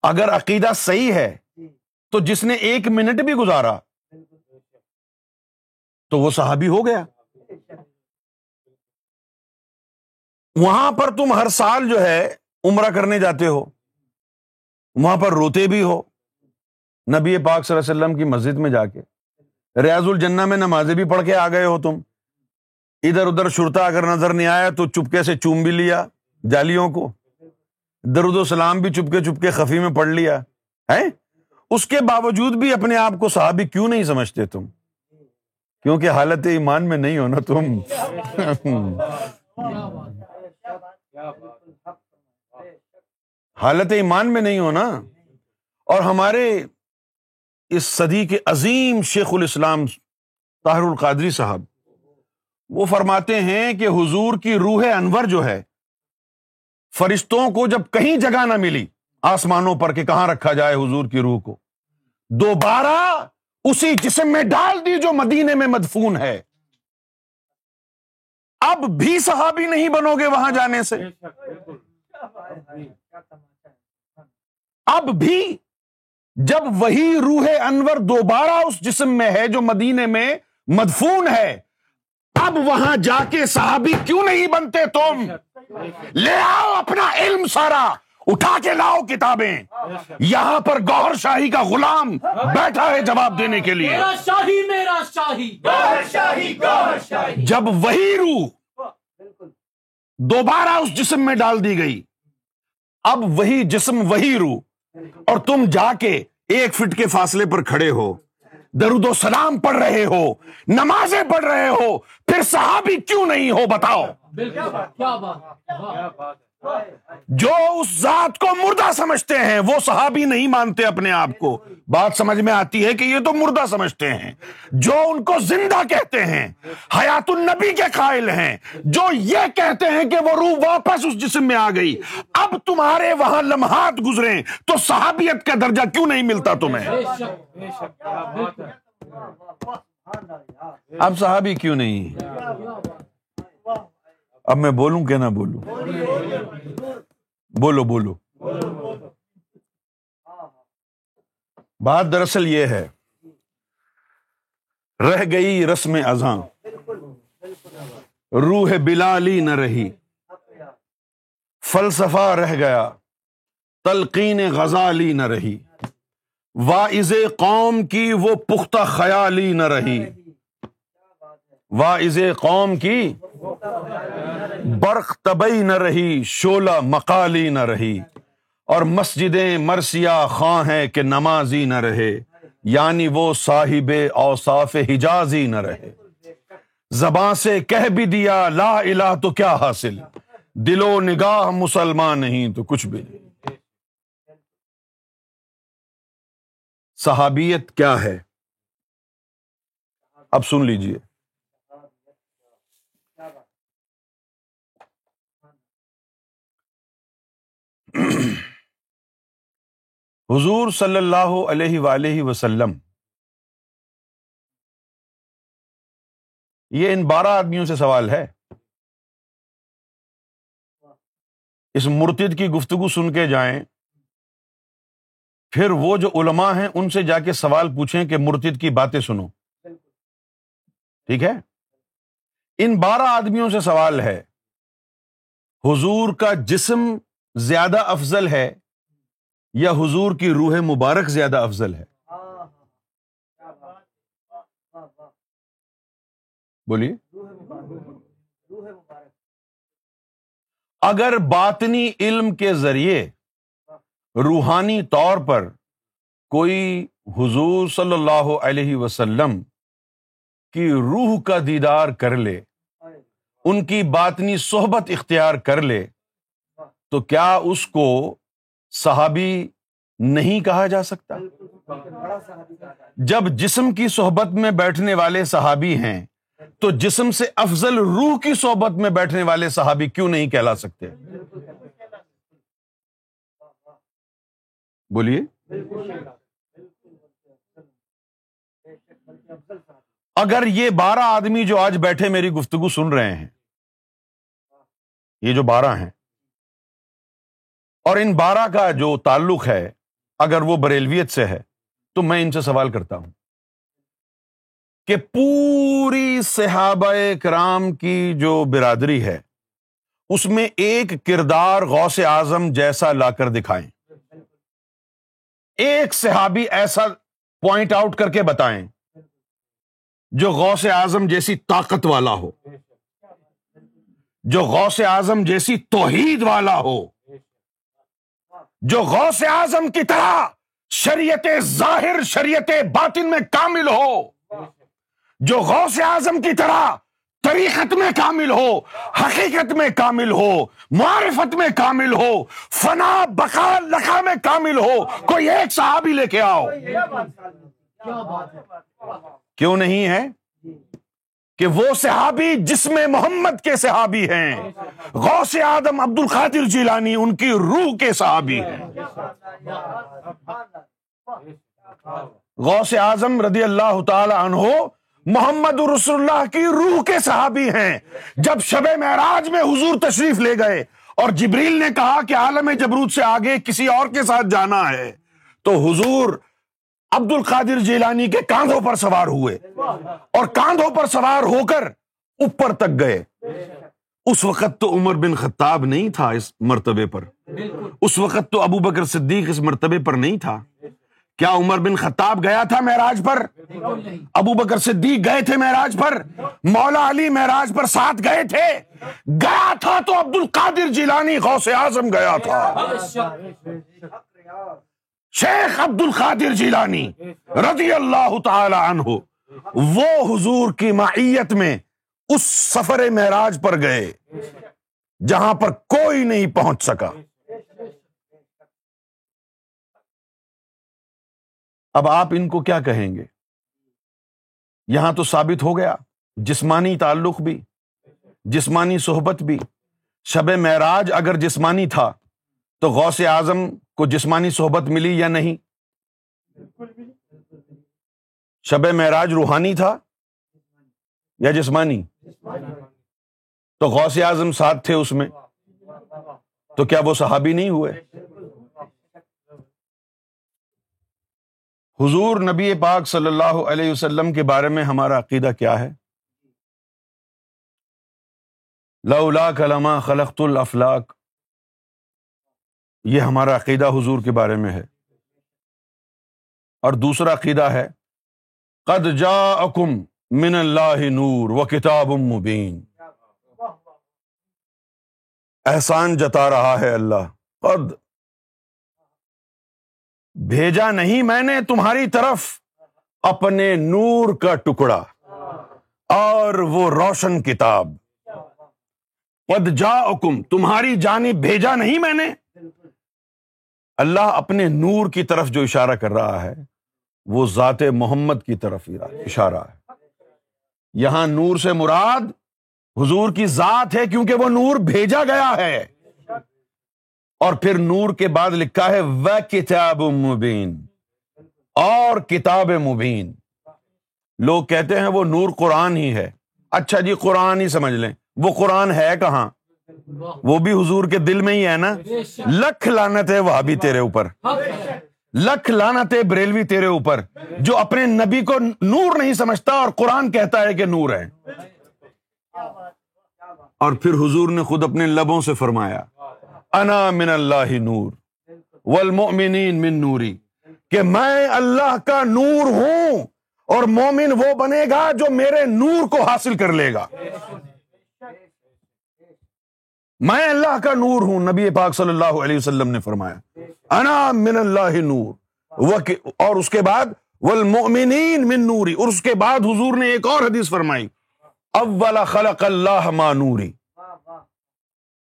اگر عقیدہ صحیح ہے تو جس نے ایک منٹ بھی گزارا تو وہ صحابی ہو گیا۔ وہاں پر تم ہر سال جو ہے عمرہ کرنے جاتے ہو۔ وہاں پر روتے بھی ہو۔ نبی پاک صلی اللہ علیہ وسلم کی مسجد میں جا کے۔ ریاض الجنہ میں نمازیں بھی پڑھ کے آ گئے ہو تم۔ ادھر ادھر شرتا اگر نظر نہیں آیا تو چپکے سے چوم بھی لیا جالیوں کو۔ درود و سلام بھی چپکے چپکے خفی میں پڑھ لیا۔ ہے اس کے باوجود بھی اپنے آپ کو صحابی کیوں نہیں سمجھتے تم؟ کیونکہ حالت ایمان میں نہیں ہونا تم۔ حالت ایمان میں نہیں ہونا اور ہمارے اس صدی کے عظیم شیخ الاسلام طاہر القادری صاحب وہ فرماتے ہیں کہ حضور کی روح انور جو ہے فرشتوں کو جب کہیں جگہ نہ ملی آسمانوں پر کہ کہاں رکھا جائے حضور کی روح کو دوبارہ اسی جسم میں ڈال دی جو مدینے میں مدفون ہے۔ اب بھی صحابی نہیں بنو گے وہاں جانے سے۔ اب بھی جب وہی روح انور دوبارہ اس جسم میں ہے جو مدینے میں مدفون ہے اب وہاں جا کے صحابی کیوں نہیں بنتے تم؟ لے آؤ اپنا علم سارا اٹھا کے لاؤ کتابیں۔ یہاں پر گوہر شاہی کا غلام بیٹھا ہے جواب دینے کے لیے۔ جب وہی روح دوبارہ اس جسم میں ڈال دی گئی اب وہی جسم وہی روح۔ اور تم جا کے ایک فٹ کے فاصلے پر کھڑے ہو، درود و سلام پڑھ رہے ہو، نمازیں پڑھ رہے ہو، پھر صحابی کیوں نہیں ہو بتاؤ؟ جو اس ذات کو مردہ سمجھتے ہیں وہ صحابی نہیں مانتے اپنے آپ کو۔ بات سمجھ میں آتی ہے کہ یہ تو مردہ سمجھتے ہیں۔ جو ان کو زندہ کہتے ہیں حیات النبی کے قائل ہیں۔ جو یہ کہتے ہیں کہ وہ روح واپس اس جسم میں آ گئی۔ اب تمہارے وہاں لمحات گزرے تو صحابیت کا درجہ کیوں نہیں ملتا تمہیں؟ اب صحابی کیوں نہیں؟ اب میں بولوں کہ نہ بولوں؟ بولو بولو۔ بات دراصل یہ ہے، رہ گئی رسم ازاں روح بلالی نہ رہی۔ فلسفہ رہ گیا، تلقین غزالی نہ رہی۔ واعض قوم کی وہ پختہ خیالی نہ رہی۔ واعض قوم کی برق طبی نہ رہی شولہ مقالی نہ رہی۔ اور مسجدیں مرسیا خاں ہیں کہ نمازی نہ رہے یعنی وہ صاحب اوصاف حجازی نہ رہے۔ زباں سے کہہ بھی دیا، لا الہ تو کیا حاصل؟ دل و نگاہ مسلمان نہیں تو کچھ بھی نہیں۔ صحابیت کیا ہے؟ اب سن لیجیے۔ حضور صلی اللہ علیہ ولیہ وسلم، یہ ان بارہ آدمیوں سے سوال ہے۔ اس مرتد کی گفتگو سن کے جائیں، پھر وہ جو علماء ہیں ان سے جا کے سوال پوچھیں کہ مرتد کی باتیں سنو۔ ٹھیک ہے؟ ان بارہ آدمیوں سے سوال ہے، حضور کا جسم زیادہ افضل ہے یا حضور کی روح مبارک زیادہ افضل ہے؟ بولیے۔ اگر باطنی علم کے ذریعے روحانی طور پر کوئی حضور صلی اللہ علیہ وسلم کی روح کا دیدار کر لے، ان کی باطنی صحبت اختیار کر لے تو کیا اس کو صحابی نہیں کہا جا سکتا؟ جب جسم کی صحبت میں بیٹھنے والے صحابی ہیں، تو جسم سے افضل روح کی صحبت میں بیٹھنے والے صحابی کیوں نہیں کہلا سکتے؟ بولیے۔ اگر یہ بارہ آدمی جو آج بیٹھے میری گفتگو سن رہے ہیں، یہ جو بارہ ہیں اور ان بارہ کا جو تعلق ہے، اگر وہ بریلویت سے ہے، تو میں ان سے سوال کرتا ہوں۔ کہ پوری صحابہ کرام کی جو برادری ہے، اس میں ایک کردار غوث اعظم جیسا لا کر دکھائیں۔ ایک صحابی ایسا پوائنٹ آؤٹ کر کے بتائیں جو غوث اعظم جیسی طاقت والا ہو۔ جو غوث اعظم جیسی توحید والا ہو۔ جو غوث اعظم کی طرح شریعت ظاہر شریعت باطن میں کامل ہو جو غوث اعظم کی طرح طریقت میں کامل ہو حقیقت میں کامل ہو معرفت میں کامل ہو فنا بقا لکھا میں کامل ہو کوئی ایک صحابی لے کے آؤ۔ کیوں نہیں ہے؟ کہ وہ صحابی جس میں محمد کے صحابی ہیں۔ غوث آدم عبد القادر جیلانی ان کی روح کے صحابی ہیں۔ غوث اعظم رضی اللہ تعالی عنہ محمد رسول اللہ کی روح کے صحابی ہیں۔ جب شب معراج میں حضور تشریف لے گئے اور جبریل نے کہا کہ عالم جبروت سے آگے کسی اور کے ساتھ جانا ہے، تو حضور عبد القادر جیلانی کے کاندھوں پر سوار ہوئے۔ اور کاندھوں پر سوار ہو کر اوپر تک گئے۔ اس وقت تو عمر بن خطاب نہیں تھا اس مرتبے پر۔ اس وقت تو ابو بکر صدیق اس مرتبے پر نہیں تھا۔ کیا عمر بن خطاب گیا تھا معراج پر؟ ابو بکر صدیق گئے تھے معراج پر؟ مولا علی معراج پر ساتھ گئے تھے؟ گیا تھا تو عبد القادر جیلانی غوث اعظم گیا تھا۔ شیخ عبد القادر جیلانی رضی اللہ تعالی عنہ۔ وہ حضور کی معیت میں اس سفر معراج پر گئے، جہاں پر کوئی نہیں پہنچ سکا۔ اب آپ ان کو کیا کہیں گے؟ یہاں تو ثابت ہو گیا، جسمانی تعلق بھی، جسمانی صحبت بھی۔ شب معراج اگر جسمانی تھا، تو غوث اعظم کو جسمانی صحبت ملی یا نہیں؟ شب معراج روحانی تھا یا جسمانی؟ تو غوث اعظم ساتھ تھے اس میں، تو کیا وہ صحابی نہیں ہوئے؟ حضور نبی پاک صلی اللہ علیہ وسلم کے بارے میں ہمارا عقیدہ کیا ہے؟ لولا کلمہ خلقت الافلاق یہ ہمارا عقیدہ حضور کے بارے میں ہے۔ اور دوسرا عقیدہ ہے قد جا من اللہ نور و کتاب مبین۔ احسان جتا رہا ہے اللہ۔ قد۔ بھیجا نہیں میں نے تمہاری طرف اپنے نور کا ٹکڑا اور وہ روشن کتاب۔ پد جا حکم تمہاری جانب بھیجا نہیں میں نے۔ اللہ اپنے نور کی طرف جو اشارہ کر رہا ہے۔ وہ ذات محمد کی طرف اشارہ ہے۔ یہاں نور سے مراد حضور کی ذات ہے کیونکہ وہ نور بھیجا گیا ہے۔ اور پھر نور کے بعد لکھا ہے، وہ کتاب مبین۔ اور کتاب مبین۔ لوگ کہتے ہیں وہ نور قرآن ہی ہے۔ اچھا جی قرآن ہی سمجھ لیں۔ وہ قرآن ہے کہاں؟ وہ بھی حضور کے دل میں ہی ہے نا۔ لکھ لانت ہے وہ بھی تیرے اوپر۔ لکھ لانت ہے بریلوی تیرے اوپر، جو اپنے نبی کو نور نہیں سمجھتا اور قرآن کہتا ہے کہ نور ہے۔ اور پھر حضور نے خود اپنے لبوں سے فرمایا، انا من اللہ نور، والمؤمنین من نوری، کہ میں اللہ کا نور ہوں اور مومن وہ بنے گا جو میرے نور کو حاصل کر لے گا۔ میں اللہ کا نور ہوں، نبی پاک صلی اللہ علیہ وسلم نے فرمایا، انا من اللہ نور۔ اور اس کے بعد، والمؤمنین من نوری۔ اور اس کے بعد حضور نے ایک اور حدیث فرمائی، اول خلق اللہ ما نوری۔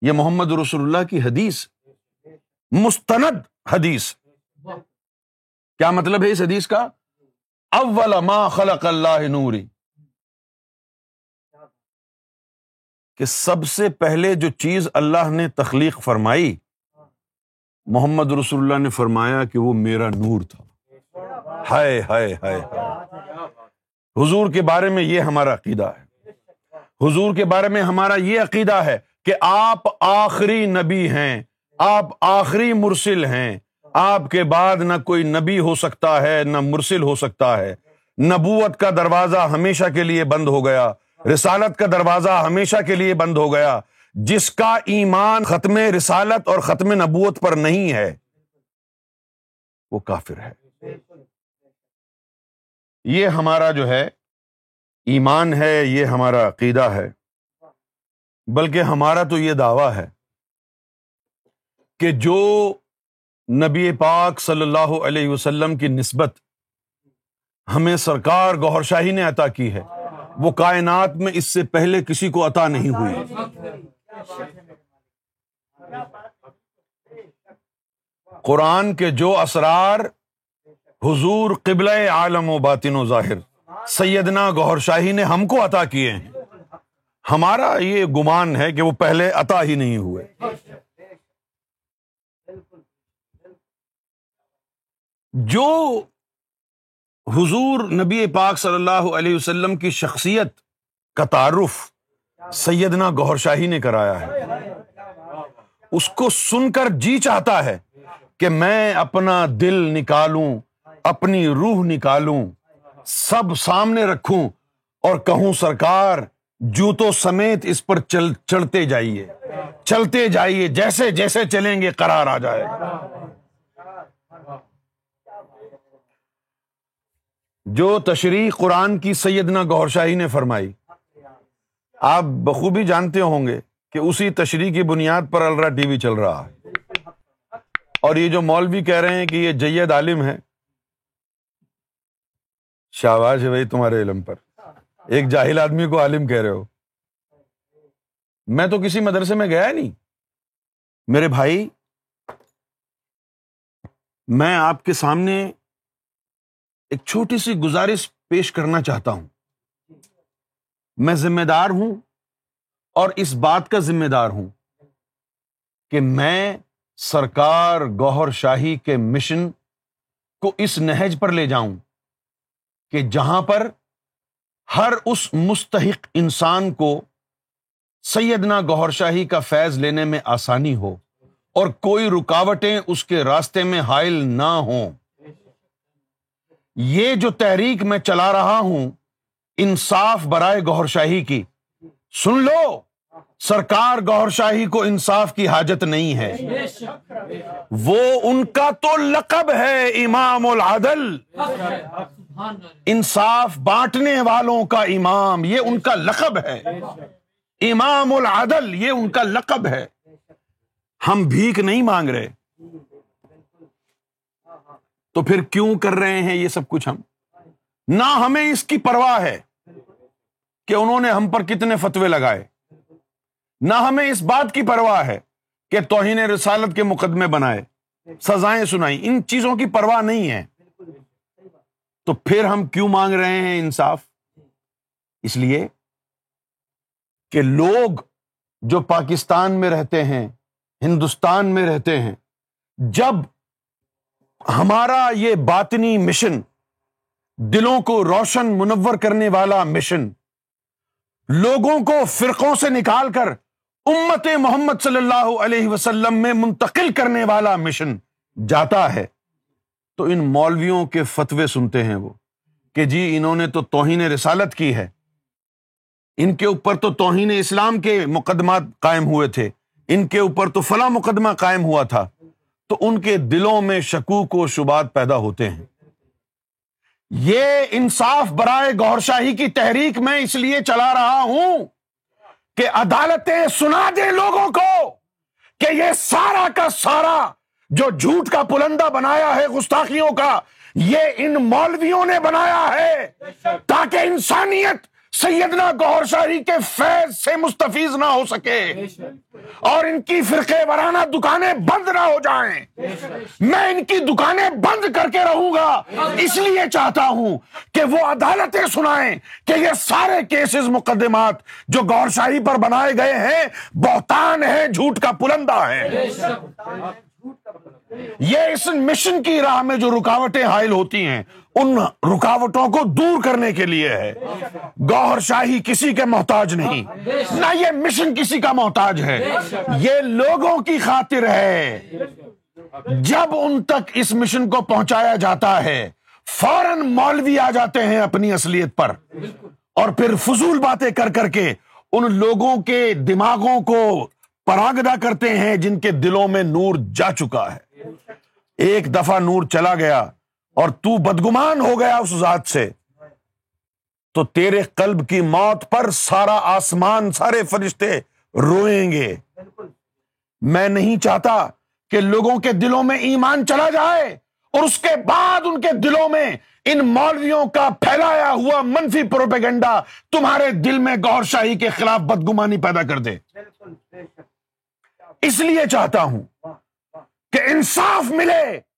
یہ محمد رسول اللہ کی حدیث، مستند حدیث۔ کیا مطلب ہے اس حدیث کا؟ اول ما خلق اللہ نوری۔ کہ سب سے پہلے جو چیز اللہ نے تخلیق فرمائی، محمد رسول اللہ نے فرمایا کہ وہ میرا نور تھا۔ ہائے ہائے ہائے حضور کے بارے میں یہ ہمارا عقیدہ ہے۔ حضور کے بارے میں ہمارا یہ عقیدہ ہے کہ آپ آخری نبی ہیں، آپ آخری مرسل ہیں۔ آپ کے بعد نہ کوئی نبی ہو سکتا ہے، نہ مرسل ہو سکتا ہے۔ نبوت کا دروازہ ہمیشہ کے لیے بند ہو گیا۔ رسالت کا دروازہ ہمیشہ کے لیے بند ہو گیا، جس کا ایمان ختم رسالت اور ختم نبوت پر نہیں ہے۔ وہ کافر ہے۔ یہ ہمارا جو ہے، ایمان ہے، یہ ہمارا عقیدہ ہے۔ بلکہ ہمارا تو یہ دعویٰ ہے کہ جو نبی پاک صلی اللہ علیہ وسلم کی نسبت ہمیں سرکار گور شاہی نے عطا کی ہے وہ کائنات میں اس سے پہلے کسی کو عطا نہیں ہوئی۔ قرآن کے جو اسرار، حضور قبل عالم و باطن و ظاہر۔ سیدنا گور شاہی نے ہم کو عطا کیے ہیں۔ ہمارا یہ گمان ہے کہ وہ پہلے عطا ہی نہیں ہوئے۔ جو حضور نبی پاک صلی اللہ علیہ وسلم کی شخصیت کا تعارف سیدنا گور شاہی نے کرایا ہے۔ اس کو سن کر جی چاہتا ہے کہ میں اپنا دل نکالوں، اپنی روح نکالوں، سب سامنے رکھوں اور کہوں، سرکار، جوتوں سمیت اس پر چل چڑھتے جائیے۔ چلتے جائیے، جیسے جیسے چلیں گے، قرار آ جائے گا۔ جو تشریح قرآن کی سیدنا گور شاہی نے فرمائی۔ آپ بخوبی جانتے ہوں گے کہ اسی تشریح کی بنیاد پر الرا ٹی وی چل رہا ہے۔ اور یہ جو مولوی کہہ رہے ہیں کہ یہ جید عالم ہے شاہباز ہے بھائی تمہارے علم پر۔ ایک جاہل آدمی کو عالم کہہ رہے ہو۔ میں تو کسی مدرسے میں گیا نہیں۔ میرے بھائی، میں آپ کے سامنے ایک چھوٹی سی گزارش پیش کرنا چاہتا ہوں۔ میں ذمہ دار ہوں اور اس بات کا ذمہ دار ہوں کہ میں سرکار گوہر شاہی کے مشن کو اس نہج پر لے جاؤں کہ جہاں پر ہر اس مستحق انسان کو سیدنا گوہر شاہی کا فیض لینے میں آسانی ہو اور کوئی رکاوٹیں اس کے راستے میں حائل نہ ہوں۔ یہ جو تحریک میں چلا رہا ہوں، انصاف برائے گوہر شاہی کی۔ سن لو، سرکار گور شاہی کو انصاف کی حاجت نہیں ہے۔ وہ ان کا تو لقب ہے امام العدل۔ انصاف بانٹنے والوں کا امام، یہ ان کا لقب ہے۔ امام العدل، یہ ان کا لقب ہے۔ ہم بھیک نہیں مانگ رہے۔ تو پھر کیوں کر رہے ہیں یہ سب کچھ ہم؟ نہ ہمیں اس کی پرواہ ہے کہ انہوں نے ہم پر کتنے فتوے لگائے۔ نہ ہمیں اس بات کی پرواہ ہے کہ توہین رسالت کے مقدمے بنائے، سزائیں سنائی ان چیزوں کی پرواہ نہیں ہے۔ تو پھر ہم کیوں مانگ رہے ہیں انصاف؟ اس لیے کہ لوگ جو پاکستان میں رہتے ہیں، ہندوستان میں رہتے ہیں، جب ہمارا یہ باطنی مشن، دلوں کو روشن منور کرنے والا مشن، لوگوں کو فرقوں سے نکال کر امت محمد صلی اللہ علیہ وسلم میں منتقل کرنے والا مشن جاتا ہے۔ تو ان مولویوں کے فتوے سنتے ہیں وہ کہ جی انہوں نے تو توہین رسالت کی ہے۔ ان کے اوپر تو توہین اسلام کے مقدمات قائم ہوئے تھے۔ ان کے اوپر تو فلاں مقدمہ قائم ہوا تھا۔ تو ان کے دلوں میں شکوک و شبات پیدا ہوتے ہیں۔ یہ انصاف برائے گور شاہی کی تحریک میں اس لیے چلا رہا ہوں کہ عدالتیں سنا دیں لوگوں کو کہ یہ سارا کا سارا جو جھوٹ کا پلندہ بنایا ہے گستاخیوں کا، یہ ان مولویوں نے بنایا ہے تاکہ انسانیت سیدنا گور شاہی کے فیض سے مستفیض نہ ہو سکے۔ اور ان کی فرقے وارانہ دکانیں بند نہ ہو جائیں۔ میں ان کی دکانیں بند کر کے رہوں گا۔ اس لیے چاہتا ہوں کہ وہ عدالتیں سنائیں کہ یہ سارے کیسز مقدمات جو گور شاہی پر بنائے گئے ہیں، بہتان ہے، جھوٹ کا پلندہ ہے۔ یہ اس مشن کی راہ میں جو رکاوٹیں حائل ہوتی ہیں ان رکاوٹوں کو دور کرنے کے لیے ہے۔ گوہر شاہی کسی کے محتاج نہیں، نہ یہ مشن کسی کا محتاج ہے۔ یہ لوگوں کی خاطر ہے۔ جب ان تک اس مشن کو پہنچایا جاتا ہے، فوراً مولوی آ جاتے ہیں اپنی اصلیت پر۔ اور پھر فضول باتیں کر کر کے ان لوگوں کے دماغوں کو پراگدا کرتے ہیں جن کے دلوں میں نور جا چکا ہے۔ ایک دفعہ نور چلا گیا۔ اور تو بدگمان ہو گیا اس ذات سے۔ تو تیرے قلب کی موت پر سارا آسمان سارے فرشتے روئیں گے۔ میں نہیں چاہتا کہ لوگوں کے دلوں میں ایمان چلا جائے اور اس کے بعد ان کے دلوں میں ان مولویوں کا پھیلایا ہوا منفی پروپیگنڈا تمہارے دل میں گور شاہی کے خلاف بدگمانی پیدا کر دے۔ اس لیے چاہتا ہوں کہ انصاف ملے۔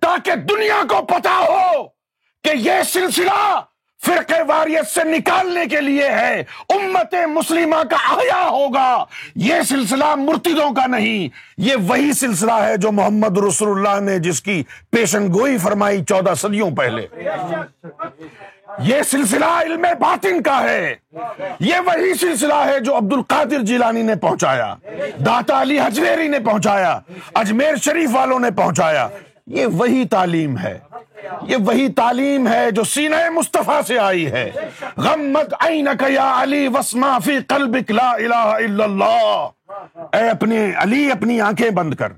تاکہ دنیا کو پتا ہو کہ یہ سلسلہ فرقے واریت سے نکالنے کے لیے ہے۔ امت مسلمہ کا آیا ہوگا۔ یہ سلسلہ مرتدوں کا نہیں، یہ وہی سلسلہ ہے جو محمد رسول اللہ نے جس کی پیشن گوئی فرمائی چودہ صدیوں پہلے۔ یہ سلسلہ علم باطن کا ہے۔ یہ وہی سلسلہ ہے جو عبد القادر جیلانی نے پہنچایا۔ داتا علی حجویری نے پہنچایا۔ اجمیر شریف والوں نے پہنچایا۔ یہ وہی تعلیم ہے۔ یہ وہی تعلیم ہے جو سینہ مصطفیٰ سے آئی ہے۔ غمت یا علی وسما فی قلبک لا الہ الا اللہ۔ اے اپنے علی، اپنی آنکھیں بند کر۔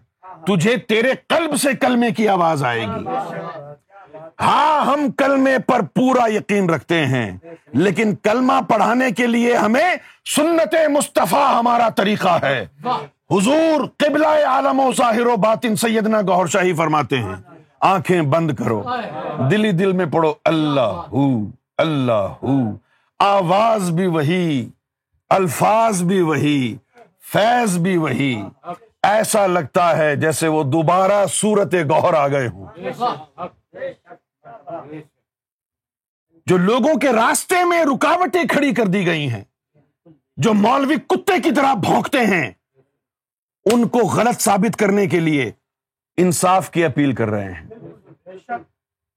تجھے تیرے قلب سے کلمے کی آواز آئے گی۔ ہاں ہم کلمے پر پورا یقین رکھتے ہیں، لیکن کلمہ پڑھانے کے لیے ہمیں سنت مصطفیٰ ہمارا طریقہ ہے۔ حضور قبلہ عالم و ظاہر و باطن سیدنا گہر شاہی فرماتے ہیں، آنکھیں بند کرو، دلی دل میں پڑھو، اللہ ہو اللہ ہو آواز بھی وہی، الفاظ بھی وہی، فیض بھی وہی، ایسا لگتا ہے جیسے وہ دوبارہ سورت گوہر آ گئے ہوں۔ جو لوگوں کے راستے میں رکاوٹیں کھڑی کر دی گئی ہیں، جو مولوی کتے کی طرح بھونکتے ہیں ان کو غلط ثابت کرنے کے لیے انصاف کی اپیل کر رہے ہیں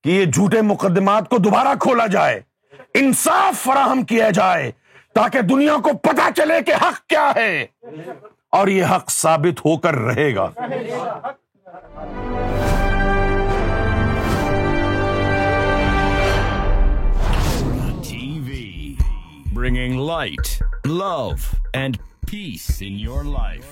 کہ یہ جھوٹے مقدمات کو دوبارہ کھولا جائے، انصاف فراہم کیا جائے تاکہ دنیا کو پتا چلے کہ حق کیا ہے۔ اور یہ حق ثابت ہو کر رہے گا۔ Bringing light love and peace in your life